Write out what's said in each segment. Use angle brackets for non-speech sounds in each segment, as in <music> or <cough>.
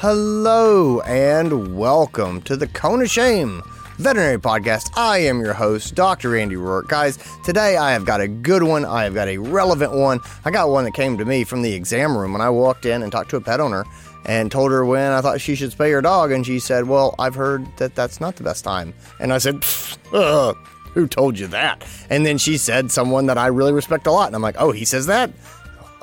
Hello and welcome to the Cone of Shame Veterinary Podcast. I am your host, Dr. Andy Roark. Guys, today I have got a good one. I have got a relevant one. I got one that came to me from the exam room when I walked in and talked to a pet owner and told her when I thought she should spay her dog. And she said, Well, I've heard that that's not the best time. And I said, uh, Who told you that? And then she said, Someone that I really respect a lot. And I'm like, Oh, he says that?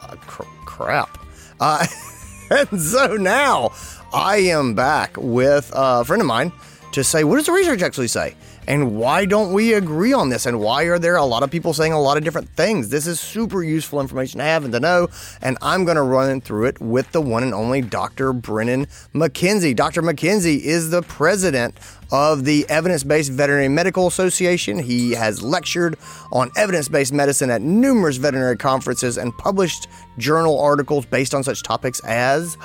Uh, cr- crap. Uh, <laughs> and so now I am back with a friend of mine to say, what does the research actually say? And why don't we agree on this? And why are there a lot of people saying a lot of different things? This is super useful information to have and to know. And I'm going to run through it with the one and only Dr. Brennan McKenzie. Dr. McKenzie is the president of the Evidence Based Veterinary Medical Association. He has lectured on evidence based medicine at numerous veterinary conferences and published journal articles based on such topics as <gasps>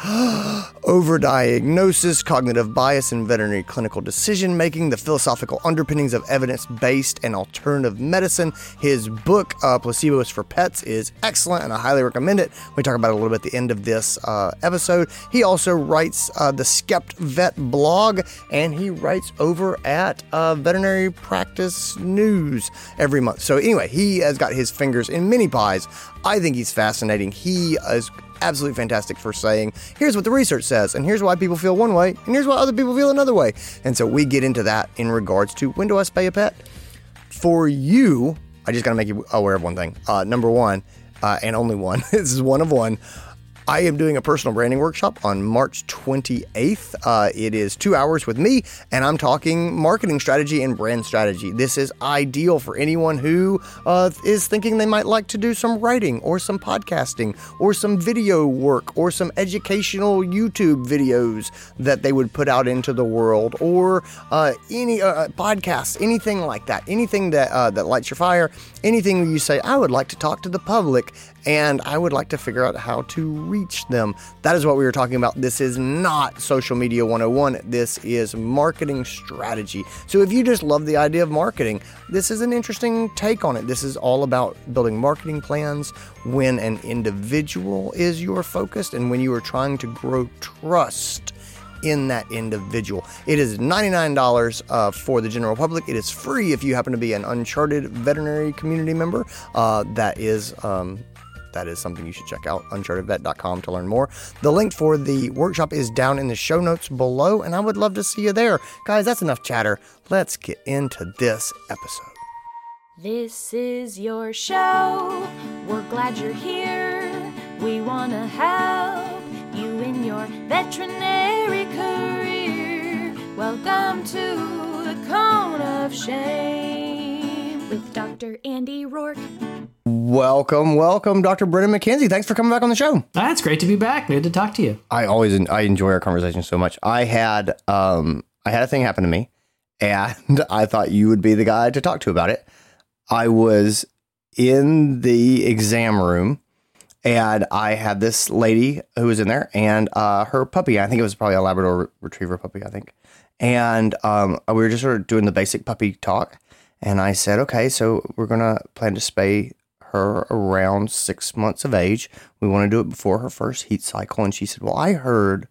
overdiagnosis, cognitive bias in veterinary clinical decision making, the philosophical underpinnings of evidence based and alternative medicine. His book, uh, Placebos for Pets, is excellent and I highly recommend it. We talk about it a little bit at the end of this uh, episode. He also writes uh, the SkeptVet blog and he writes over at uh, Veterinary Practice News every month. So, anyway, he has got his fingers in many pies. I think he's fascinating. He is absolutely fantastic for saying, here's what the research says, and here's why people feel one way, and here's why other people feel another way. And so we get into that in regards to when do I spay a pet? For you, I just got to make you aware of one thing. Uh, number one, uh, and only one, <laughs> this is one of one. I am doing a personal branding workshop on March 28th. Uh, it is two hours with me, and I'm talking marketing strategy and brand strategy. This is ideal for anyone who uh, is thinking they might like to do some writing or some podcasting or some video work or some educational YouTube videos that they would put out into the world or uh, any uh, podcasts, anything like that, anything that uh, that lights your fire, anything you say, I would like to talk to the public and I would like to figure out how to reach them. That is what we were talking about. This is not social media 101, this is marketing strategy. So if you just love the idea of marketing, this is an interesting take on it. This is all about building marketing plans when an individual is your focus and when you are trying to grow trust in that individual. It is $99 uh, for the general public. It is free if you happen to be an Uncharted veterinary community member. Uh, that is um, that is something you should check out unchartedvet.com to learn more. The link for the workshop is down in the show notes below, and I would love to see you there. Guys, that's enough chatter. Let's get into this episode. This is your show. We're glad you're here. We want to help you in your veterinary career. Welcome to the Cone of Shame with Dr. Andy Roark. Welcome, welcome, Dr. Brennan McKenzie. Thanks for coming back on the show. That's great to be back. Good to talk to you. I always I enjoy our conversation so much. I had um I had a thing happen to me, and <laughs> I thought you would be the guy to talk to about it. I was in the exam room, and I had this lady who was in there, and uh, her puppy. I think it was probably a Labrador Retriever puppy. I think, and um, we were just sort of doing the basic puppy talk. And I said, okay, so we're gonna plan to spay her around six months of age. We want to do it before her first heat cycle. And she said, Well, I heard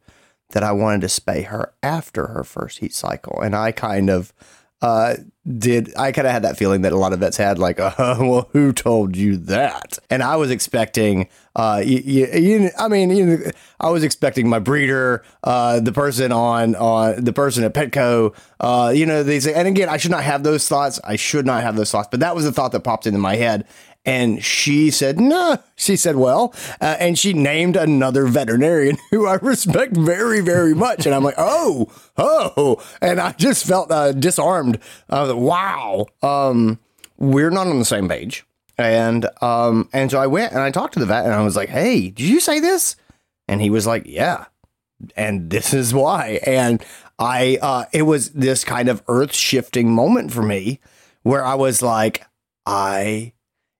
that I wanted to spay her after her first heat cycle. And I kind of uh, did, I kind of had that feeling that a lot of vets had, like, uh, <laughs> well, who told you that? And I was expecting, uh, you, you, you I mean, you, I was expecting my breeder, uh, the person on, on the person at Petco, uh, you know, they say, and again, I should not have those thoughts. I should not have those thoughts, but that was the thought that popped into my head. And she said, no. She said, well, uh, and she named another veterinarian <laughs> who I respect very, very much. And I'm like, oh, oh. And I just felt uh, disarmed. Wow, um, we're not on the same page. And um, and so I went and I talked to the vet and I was like, hey, did you say this? And he was like, yeah. And this is why. And I, uh, it was this kind of earth shifting moment for me where I was like, I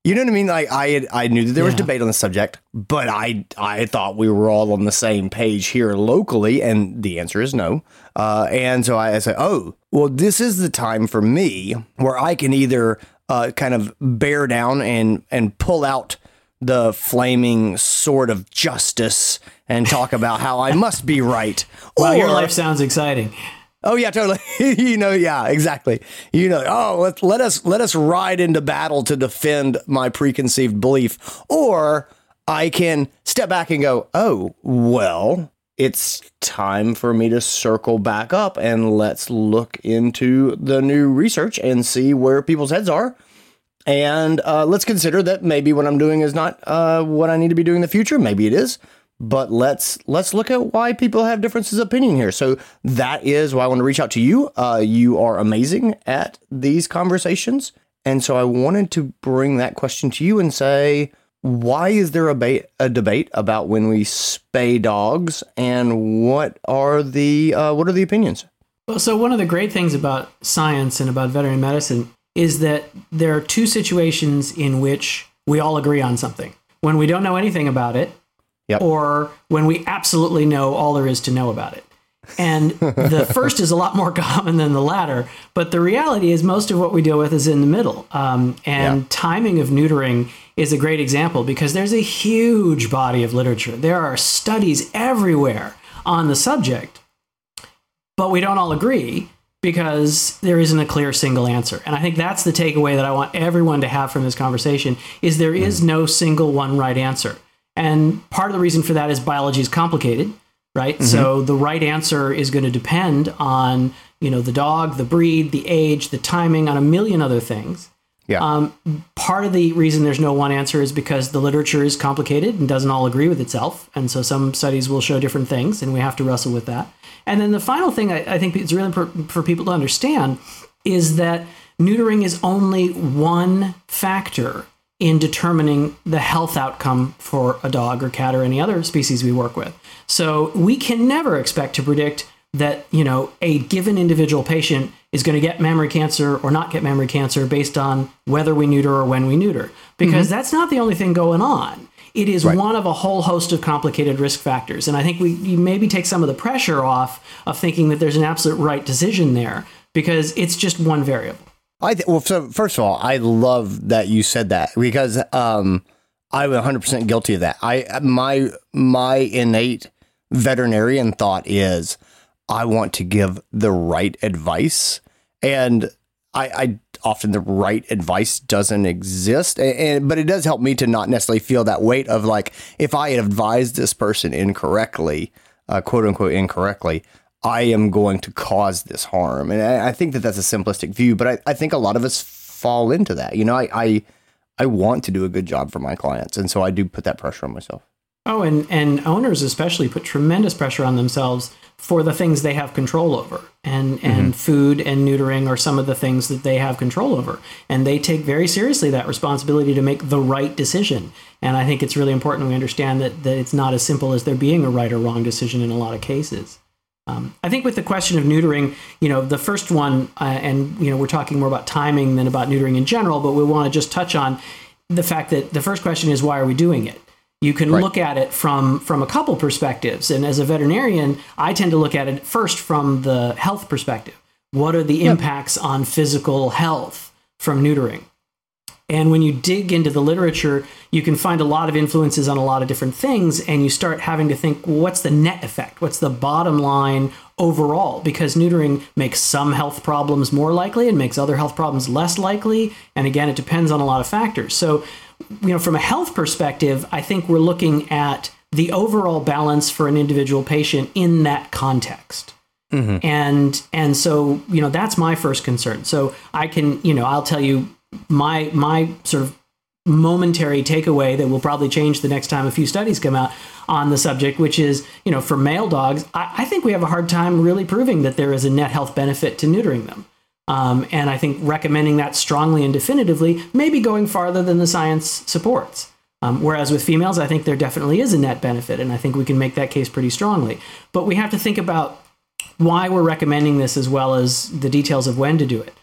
you know what I mean? Like I had, I knew that there was debate on the subject, but I I thought we were all on the same page here locally, and the answer is no. Uh, and so I, I said, oh, well, this is the time for me where I can either uh, kind of bear down and and pull out the flaming sword of justice and talk about how I must be right. Well, your life sounds exciting. Oh yeah, totally. <laughs> you know, yeah, exactly. You know, oh, let, let us let us ride into battle to defend my preconceived belief, or I can step back and go, oh, well, it's time for me to circle back up and let's look into the new research and see where people's heads are. And uh, let's consider that maybe what I'm doing is not uh, what I need to be doing in the future. Maybe it is, but let's let's look at why people have differences of opinion here. So that is why I want to reach out to you. Uh, you are amazing at these conversations, and so I wanted to bring that question to you and say, why is there a, ba- a debate about when we spay dogs, and what are the uh, what are the opinions? Well, so one of the great things about science and about veterinary medicine is that there are two situations in which we all agree on something. When we don't know anything about it, Yep. or when we absolutely know all there is to know about it. And the <laughs> first is a lot more <laughs> common than the latter, but the reality is most of what we deal with is in the middle. Um, and Yeah. timing of neutering is a great example because there's a huge body of literature. There are studies everywhere on the subject, but we don't all agree because there isn't a clear single answer. And I think that's the takeaway that I want everyone to have from this conversation is there is no single one right answer. And part of the reason for that is biology is complicated, right? So the right answer is going to depend on, you know, the dog, the breed, the age, the timing, on a million other things. Yeah. Um, part of the reason there's no one answer is because the literature is complicated and doesn't all agree with itself. And so some studies will show different things, and we have to wrestle with that. And then the final thing I, I think it's really important for people to understand is that neutering is only one factor in determining the health outcome for a dog or cat or any other species we work with. So we can never expect to predict that you know a given individual patient is going to get mammary cancer or not get mammary cancer based on whether we neuter or when we neuter because mm-hmm. that's not the only thing going on. It is one of a whole host of complicated risk factors and i think we you maybe take some of the pressure off of thinking that there's an absolute right decision there because it's just one variable I th- well, so first of all, I love that you said that because um, I'm 100 percent guilty of that. I my my innate veterinarian thought is I want to give the right advice, and I, I often the right advice doesn't exist, and, and but it does help me to not necessarily feel that weight of like if I advise this person incorrectly, uh, quote unquote incorrectly. I am going to cause this harm. And I, I think that that's a simplistic view, but I, I think a lot of us fall into that. You know, I, I I want to do a good job for my clients, and so I do put that pressure on myself. Oh, and, and owners especially put tremendous pressure on themselves for the things they have control over. And, and mm-hmm. food and neutering are some of the things that they have control over. And they take very seriously that responsibility to make the right decision. And I think it's really important we understand that, that it's not as simple as there being a right or wrong decision in a lot of cases. Um, I think with the question of neutering, you know, the first one, uh, and you know, we're talking more about timing than about neutering in general, but we want to just touch on the fact that the first question is why are we doing it? You can Right. look at it from from a couple perspectives, and as a veterinarian, I tend to look at it first from the health perspective. What are the impacts on physical health from neutering? And when you dig into the literature, you can find a lot of influences on a lot of different things, and you start having to think, well, what's the net effect? What's the bottom line overall? Because neutering makes some health problems more likely and makes other health problems less likely. And again, it depends on a lot of factors. So, you know, from a health perspective, I think we're looking at the overall balance for an individual patient in that context mm-hmm. and and so you know that's my first concern so i can you know i'll tell you my my sort of momentary takeaway that will probably change the next time a few studies come out on the subject which is you know for male dogs i, I think we have a hard time really proving that there is a net health benefit to neutering them um, and i think recommending that strongly and definitively may be going farther than the science supports um, whereas with females, I think there definitely is a net benefit, and I think we can make that case pretty strongly. But we have to think about why we're recommending this as well as the details of when to do it.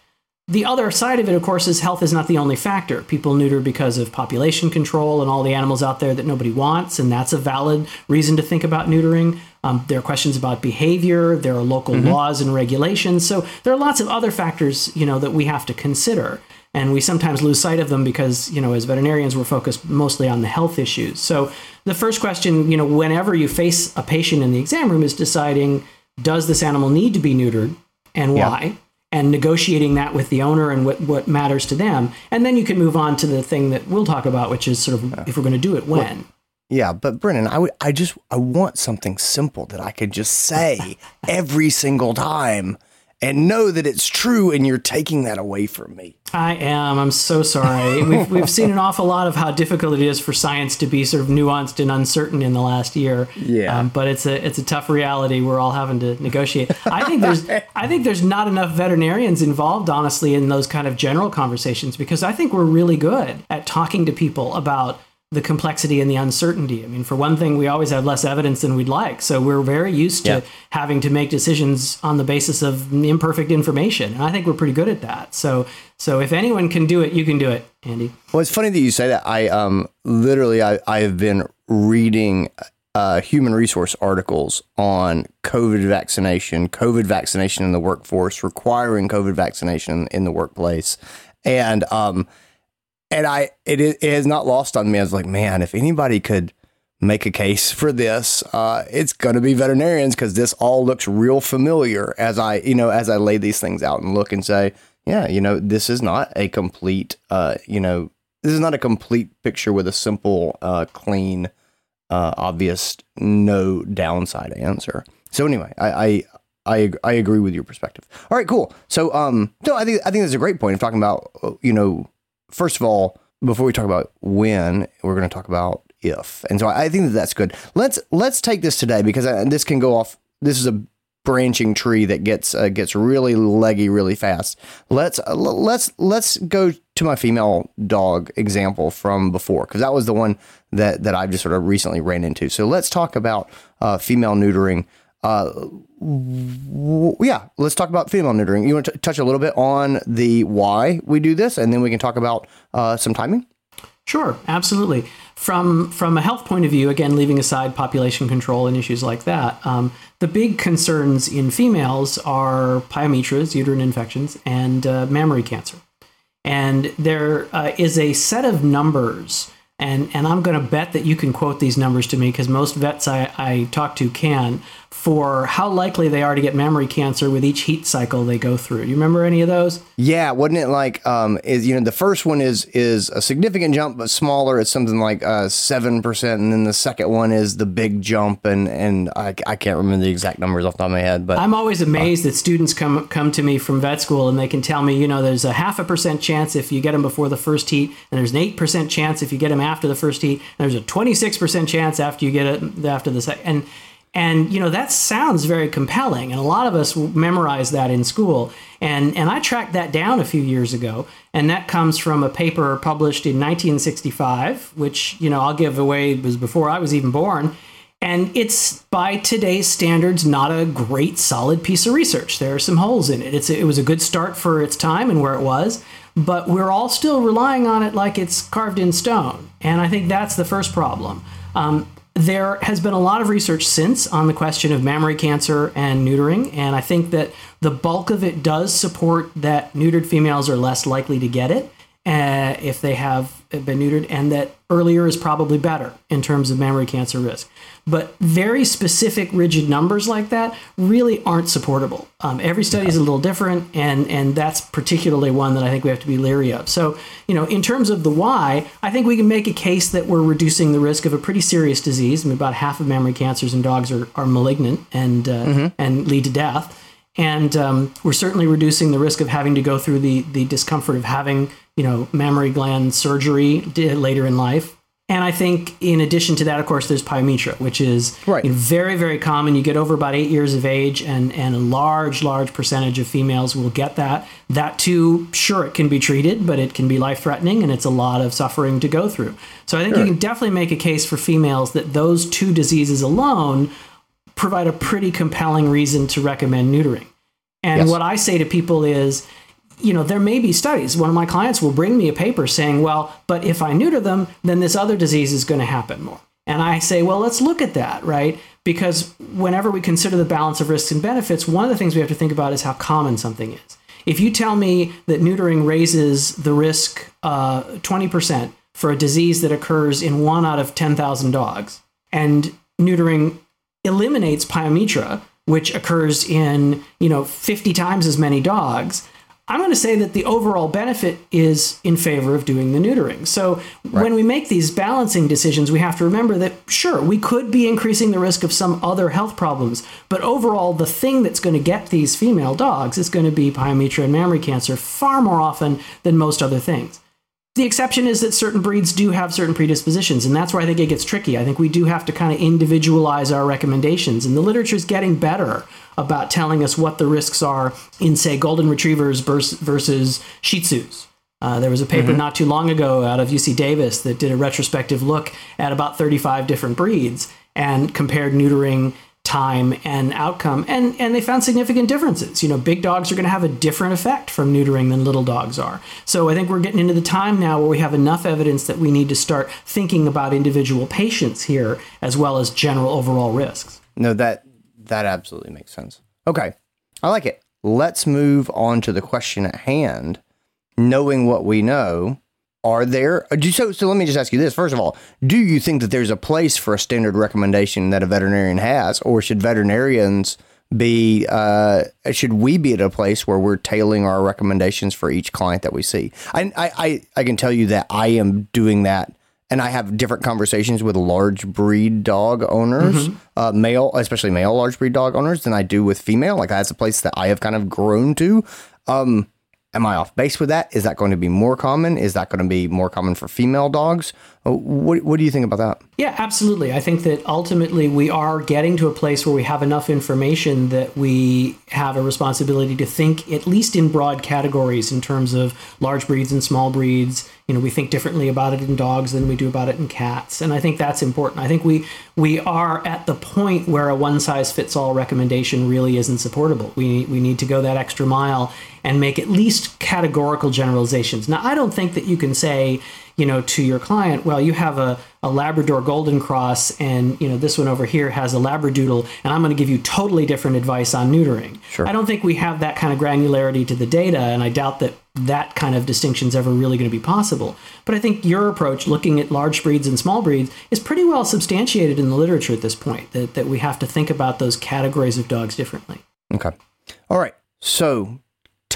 The other side of it, of course, is health is not the only factor. People neuter because of population control and all the animals out there that nobody wants, and that's a valid reason to think about neutering. Um, there are questions about behavior. There are local laws and regulations. So there are lots of other factors, you know, that we have to consider. and we sometimes lose sight of them because you know as veterinarians we're focused mostly on the health issues so the first question you know whenever you face a patient in the exam room is deciding does this animal need to be neutered and why Yeah. And negotiating that with the owner and what, what matters to them. And then you can move on to the thing that we'll talk about which is sort of if we're going to do it when. Yeah, but Brennan, I would, I just, I want something simple that I could just say <laughs> every single time and know that it's true, and you're taking that away from me. I am. I'm so sorry. We've, we've seen an awful lot of how difficult it is for science to be sort of nuanced and uncertain in the last year. Yeah. Um, but it's a it's a tough reality we're all having to negotiate. I think there's I think there's not enough veterinarians involved, honestly, in those kind of general conversations because I think we're really good at talking to people about the complexity and the uncertainty. I mean, for one thing, we always have less evidence than we'd like. So we're very used to Yeah. having to make decisions on the basis of imperfect information. And I think we're pretty good at that. So so if anyone can do it, you can do it, Andy. Well, it's funny that you say that. I um literally I I have been reading uh, human resource articles on COVID vaccination, COVID vaccination in the workforce, requiring COVID vaccination in the workplace, and um and I it is- it has not lost on me. I was like, man, if anybody could make a case for this, uh, it's going to be veterinarians because this all looks real familiar as I you know as I lay these things out and look and say, yeah, you know, this is not a complete, uh, you know, this is not a complete picture with a simple, uh, clean, uh, obvious, no downside answer. So anyway, I, I, I, I agree with your perspective. All right, cool. So, um, no, I think, I think that's a great point of talking about, uh, you know, first of all, before we talk about when, we're going to talk about if. And so I think that that's good. Let's, let's take this today because uh, this can go off. This is a branching tree that gets uh, gets really leggy really fast. Let's uh, let's let's go to my female dog example from before because that was the one that that I've just sort of recently ran into. So let's talk about uh, female neutering. Uh, w- yeah, let's talk about female neutering. You want to touch a little bit on the why we do this, and then we can talk about uh, some timing. Sure, absolutely. From from a health point of view, again, leaving aside population control and issues like that, um, the big concerns in females are pyometras, uterine infections, and uh, mammary cancer. And there uh, is a set of numbers, and, and I'm going to bet that you can quote these numbers to me because most vets I, I talk to can, for how likely they are to get mammary cancer with each heat cycle they go through. Do you remember any of those? Yeah, wasn't it like um is you know the first one is is a significant jump but smaller it's something like uh 7% and then the second one is the big jump and and I, I can't remember the exact numbers off the top of my head but I'm always amazed that students come come to me from vet school and they can tell me, you know, there's a half a percent chance if you get them before the first heat, and there's an eight percent chance if you get them after the first heat, and there's a 26 percent chance after you get it after the second. And and you know that sounds very compelling, and a lot of us memorize that in school. And and I tracked that down a few years ago, and that comes from a paper published in 1965, which you know I'll give away was before I was even born. And it's by today's standards not a great solid piece of research. There are some holes in it. It's it was a good start for its time and where it was, but we're all still relying on it like it's carved in stone. And I think that's the first problem. Um, there has been a lot of research since on the question of mammary cancer and neutering, and I think that the bulk of it does support that neutered females are less likely to get it uh, if they have been neutered, and that earlier is probably better in terms of mammary cancer risk. But very specific, rigid numbers like that really aren't supportable. Um, every study is a little different, and and that's particularly one that I think we have to be leery of. So, you know, in terms of the why, I think we can make a case that we're reducing the risk of a pretty serious disease. I mean, about half of mammary cancers in dogs are, are malignant and uh, and lead to death and um, we're certainly reducing the risk of having to go through the the discomfort of having you know mammary gland surgery later in life. And I think in addition to that, of course, there's pyometra, which is Right. very very common. You get over about eight years of age, and and a large large percentage of females will get that. That too, sure, it can be treated, but it can be life threatening, and it's a lot of suffering to go through. So I think you can definitely make a case for females that those two diseases alone provide a pretty compelling reason to recommend neutering. And Yes. what I say to people is, you know, there may be studies. One of my clients will bring me a paper saying, well, but if I neuter them, then this other disease is going to happen more. And I say, well, let's look at that, right? Because whenever we consider the balance of risks and benefits, one of the things we have to think about is how common something is. If you tell me that neutering raises the risk uh, 20% for a disease that occurs in one out of 10,000 dogs, and neutering eliminates pyometra, which occurs in you know 50 times as many dogs, I'm going to say that the overall benefit is in favor of doing the neutering. So right. when we make these balancing decisions, we have to remember that sure, we could be increasing the risk of some other health problems, but overall, the thing that's going to get these female dogs is going to be pyometra and mammary cancer far more often than most other things. The exception is that certain breeds do have certain predispositions, and that's where I think it gets tricky. I think we do have to kind of individualize our recommendations, and the literature is getting better about telling us what the risks are in, say, golden retrievers versus Shih Tzus. Uh, there was a paper mm-hmm. not too long ago out of UC Davis that did a retrospective look at about 35 different breeds and compared neutering time and outcome and and they found significant differences you know big dogs are going to have a different effect from neutering than little dogs are so i think we're getting into the time now where we have enough evidence that we need to start thinking about individual patients here as well as general overall risks no that that absolutely makes sense. Okay. I like it. Let's move on to the question at hand. Knowing what we know, are there so so let me just ask you this first of all do you think that there's a place for a standard recommendation that a veterinarian has or should veterinarians be uh, should we be at a place where we're tailoring our recommendations for each client that we see I, I i can tell you that i am doing that and I have different conversations with large breed dog owners, mm-hmm. uh, male, especially male large breed dog owners, than I do with female. Like that's a place that I have kind of grown to. Um, am I off base with that? Is that going to be more common? Is that going to be more common for female dogs? Uh, what, what do you think about that? Yeah, absolutely. I think that ultimately we are getting to a place where we have enough information that we have a responsibility to think, at least in broad categories, in terms of large breeds and small breeds. You know, we think differently about it in dogs than we do about it in cats, and I think that's important. I think we we are at the point where a one size fits all recommendation really isn't supportable. We we need to go that extra mile and make at least categorical generalizations. Now, I don't think that you can say, you know, to your client, well, you have a, a Labrador Golden Cross and, you know, this one over here has a Labradoodle, and I'm going to give you totally different advice on neutering. Sure. I don't think we have that kind of granularity to the data, and I doubt that that kind of distinction is ever really going to be possible. But I think your approach, looking at large breeds and small breeds, is pretty well substantiated in the literature at this point, that, that we have to think about those categories of dogs differently. Okay. All right. So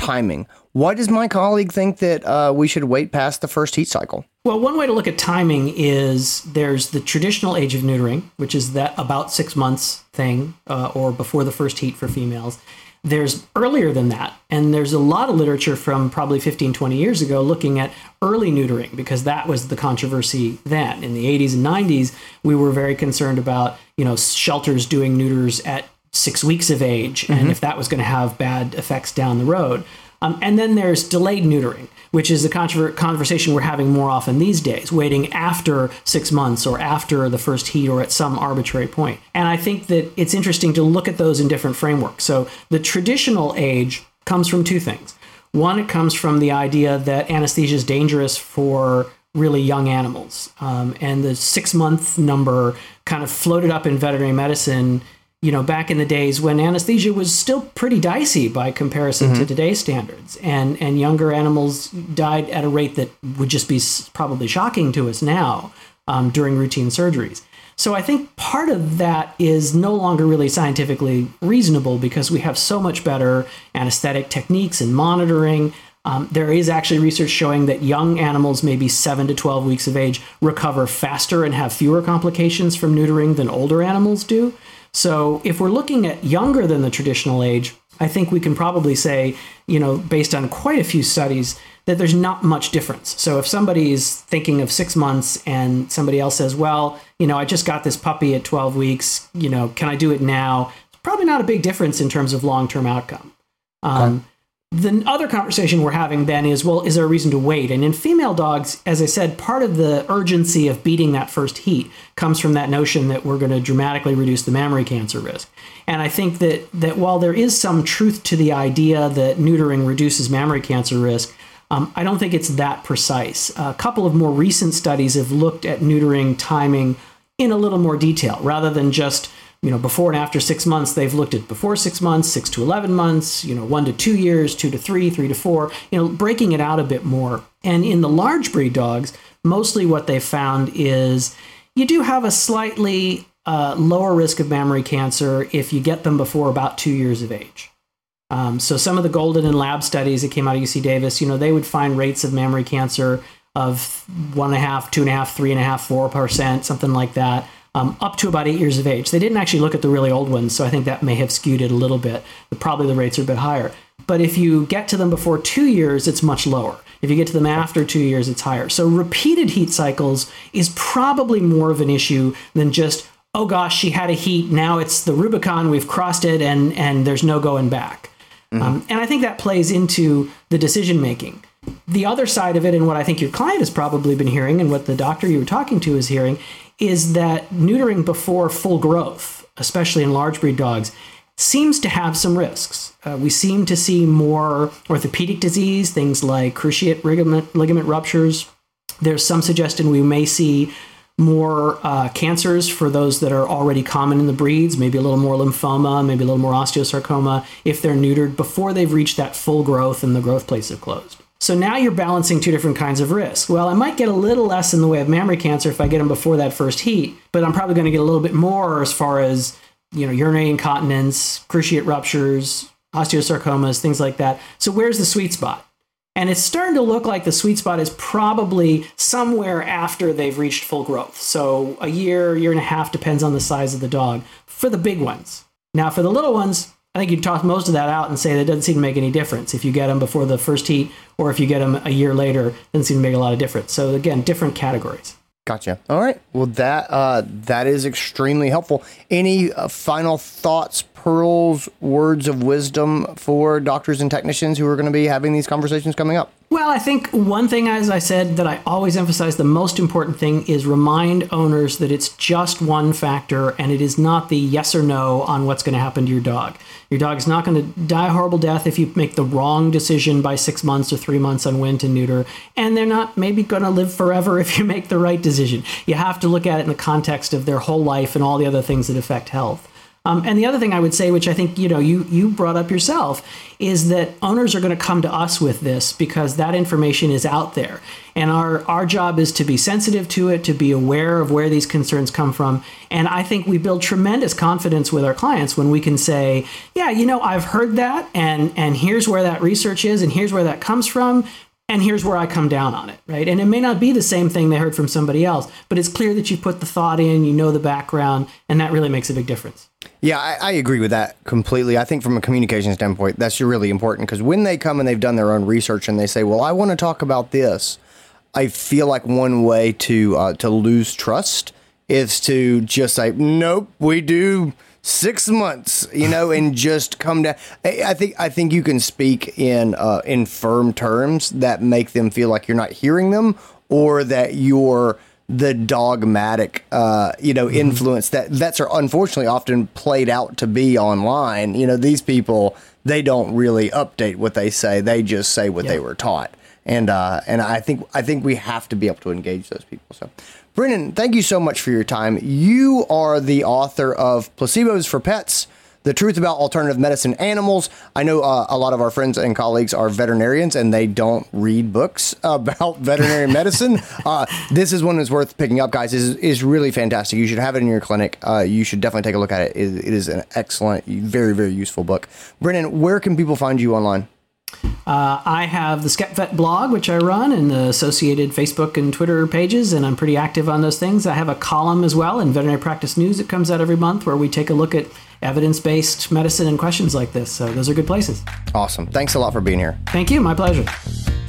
timing. Why does my colleague think that uh, we should wait past the first heat cycle? Well, one way to look at timing is there's the traditional age of neutering, which is that about six months thing, uh, or before the first heat for females. There's earlier than that, and there's a lot of literature from probably 15, 20 years ago looking at early neutering because that was the controversy then. In the 80s and 90s, we were very concerned about you know shelters doing neuters at six weeks of age and mm-hmm. if that was going to have bad effects down the road. Um, and then there's delayed neutering, which is the controver- conversation we're having more often these days, waiting after six months or after the first heat or at some arbitrary point. And I think that it's interesting to look at those in different frameworks. So the traditional age comes from two things. One, it comes from the idea that anesthesia is dangerous for really young animals. Um, and the six month number kind of floated up in veterinary medicine you know, back in the days when anesthesia was still pretty dicey by comparison mm-hmm. to today's standards, and and younger animals died at a rate that would just be probably shocking to us now um, during routine surgeries. So I think part of that is no longer really scientifically reasonable because we have so much better anesthetic techniques and monitoring. Um, there is actually research showing that young animals, maybe 7 to 12 weeks of age, recover faster and have fewer complications from neutering than older animals do. So if we're looking at younger than the traditional age, I think we can probably say, you know, based on quite a few studies, that there's not much difference. So if somebody's thinking of six months and somebody else says, well, you know, I just got this puppy at 12 weeks, you know, can I do it now? It's probably not a big difference in terms of long term outcome. Um, okay. The other conversation we're having then is well, is there a reason to wait? And in female dogs, as I said, part of the urgency of beating that first heat comes from that notion that we're going to dramatically reduce the mammary cancer risk. And I think that, that while there is some truth to the idea that neutering reduces mammary cancer risk, um, I don't think it's that precise. A couple of more recent studies have looked at neutering timing in a little more detail rather than just you know, before and after six months, they've looked at before six months, six to 11 months, you know, one to two years, two to three, three to four, you know, breaking it out a bit more. And in the large breed dogs, mostly what they've found is you do have a slightly uh, lower risk of mammary cancer if you get them before about two years of age. Um, so some of the Golden and Lab studies that came out of UC Davis, you know, they would find rates of mammary cancer of one and a half, two and a half, three and a half, four percent, something like that um, up to about eight years of age. They didn't actually look at the really old ones, so I think that may have skewed it a little bit. But probably the rates are a bit higher. But if you get to them before two years, it's much lower. If you get to them after two years, it's higher. So repeated heat cycles is probably more of an issue than just, oh gosh, she had a heat. Now it's the Rubicon. We've crossed it, and and there's no going back. Mm-hmm. Um, and I think that plays into the decision making. The other side of it, and what I think your client has probably been hearing, and what the doctor you were talking to is hearing, is that neutering before full growth, especially in large breed dogs, seems to have some risks. Uh, we seem to see more orthopedic disease, things like cruciate ligament, ligament ruptures. There's some suggestion we may see more uh, cancers for those that are already common in the breeds, maybe a little more lymphoma, maybe a little more osteosarcoma, if they're neutered before they've reached that full growth and the growth plates have closed. So now you're balancing two different kinds of risk. Well, I might get a little less in the way of mammary cancer if I get them before that first heat, but I'm probably going to get a little bit more as far as, you know, urinary incontinence, cruciate ruptures, osteosarcomas, things like that. So where's the sweet spot? And it's starting to look like the sweet spot is probably somewhere after they've reached full growth. So a year, year and a half depends on the size of the dog for the big ones. Now, for the little ones, I think you'd toss most of that out and say that it doesn't seem to make any difference if you get them before the first heat or if you get them a year later. Doesn't seem to make a lot of difference. So again, different categories. Gotcha. All right. Well, that uh, that is extremely helpful. Any uh, final thoughts, pearls, words of wisdom for doctors and technicians who are going to be having these conversations coming up? Well, I think one thing, as I said, that I always emphasize the most important thing is remind owners that it's just one factor and it is not the yes or no on what's going to happen to your dog. Your dog is not going to die a horrible death if you make the wrong decision by six months or three months on when to neuter, and they're not maybe going to live forever <laughs> if you make the right decision. You have to look at it in the context of their whole life and all the other things that affect health. Um, and the other thing I would say, which I think you know you you brought up yourself, is that owners are going to come to us with this because that information is out there, and our our job is to be sensitive to it, to be aware of where these concerns come from. And I think we build tremendous confidence with our clients when we can say, yeah, you know, I've heard that, and and here's where that research is, and here's where that comes from and here's where I come down on it, right? And it may not be the same thing they heard from somebody else, but it's clear that you put the thought in, you know the background, and that really makes a big difference. Yeah, I, I agree with that completely. I think from a communication standpoint, that's really important because when they come and they've done their own research and they say, "Well, I want to talk about this," I feel like one way to uh, to lose trust is to just say, "Nope, we do." Six months, you know, and <laughs> just come down. I think I think you can speak in uh, in firm terms that make them feel like you're not hearing them, or that you're the dogmatic, uh, you know, mm-hmm. influence that vets are unfortunately often played out to be online. You know, these people they don't really update what they say; they just say what they were taught. And uh, and I think I think we have to be able to engage those people. So. Brennan, thank you so much for your time. You are the author of Placebos for Pets. The truth about alternative medicine animals. I know uh, a lot of our friends and colleagues are veterinarians and they don't read books <laughs> about veterinary <laughs> medicine. Uh, this is one that's worth picking up, guys. is is really fantastic. You should have it in your clinic. Uh, you should definitely take a look at it. it. It is an excellent, very, very useful book. Brennan, where can people find you online? Uh, I have the SkeptVet blog, which I run, and the associated Facebook and Twitter pages, and I'm pretty active on those things. I have a column as well in Veterinary Practice News that comes out every month where we take a look at evidence based medicine and questions like this. So those are good places. Awesome. Thanks a lot for being here. Thank you. My pleasure.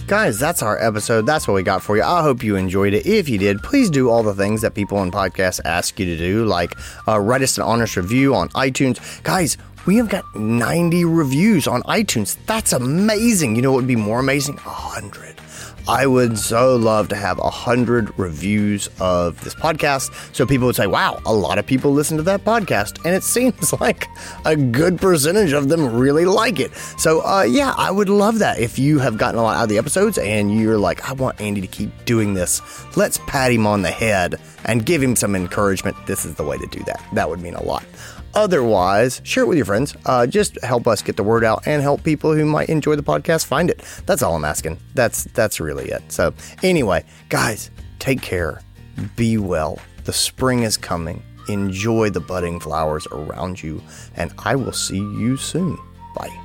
Guys, that's our episode. That's what we got for you. I hope you enjoyed it. If you did, please do all the things that people in podcasts ask you to do, like uh, write us an honest review on iTunes. Guys, we have got 90 reviews on iTunes. That's amazing. You know what would be more amazing? 100. I would so love to have 100 reviews of this podcast so people would say, wow, a lot of people listen to that podcast. And it <laughs> seems like a good percentage of them really like it. So, uh, yeah, I would love that. If you have gotten a lot out of the episodes and you're like, I want Andy to keep doing this, let's pat him on the head and give him some encouragement. This is the way to do that. That would mean a lot. Otherwise, share it with your friends. Uh, just help us get the word out and help people who might enjoy the podcast find it. That's all I'm asking. That's that's really it. So anyway, guys, take care. Be well. The spring is coming. Enjoy the budding flowers around you, and I will see you soon. Bye.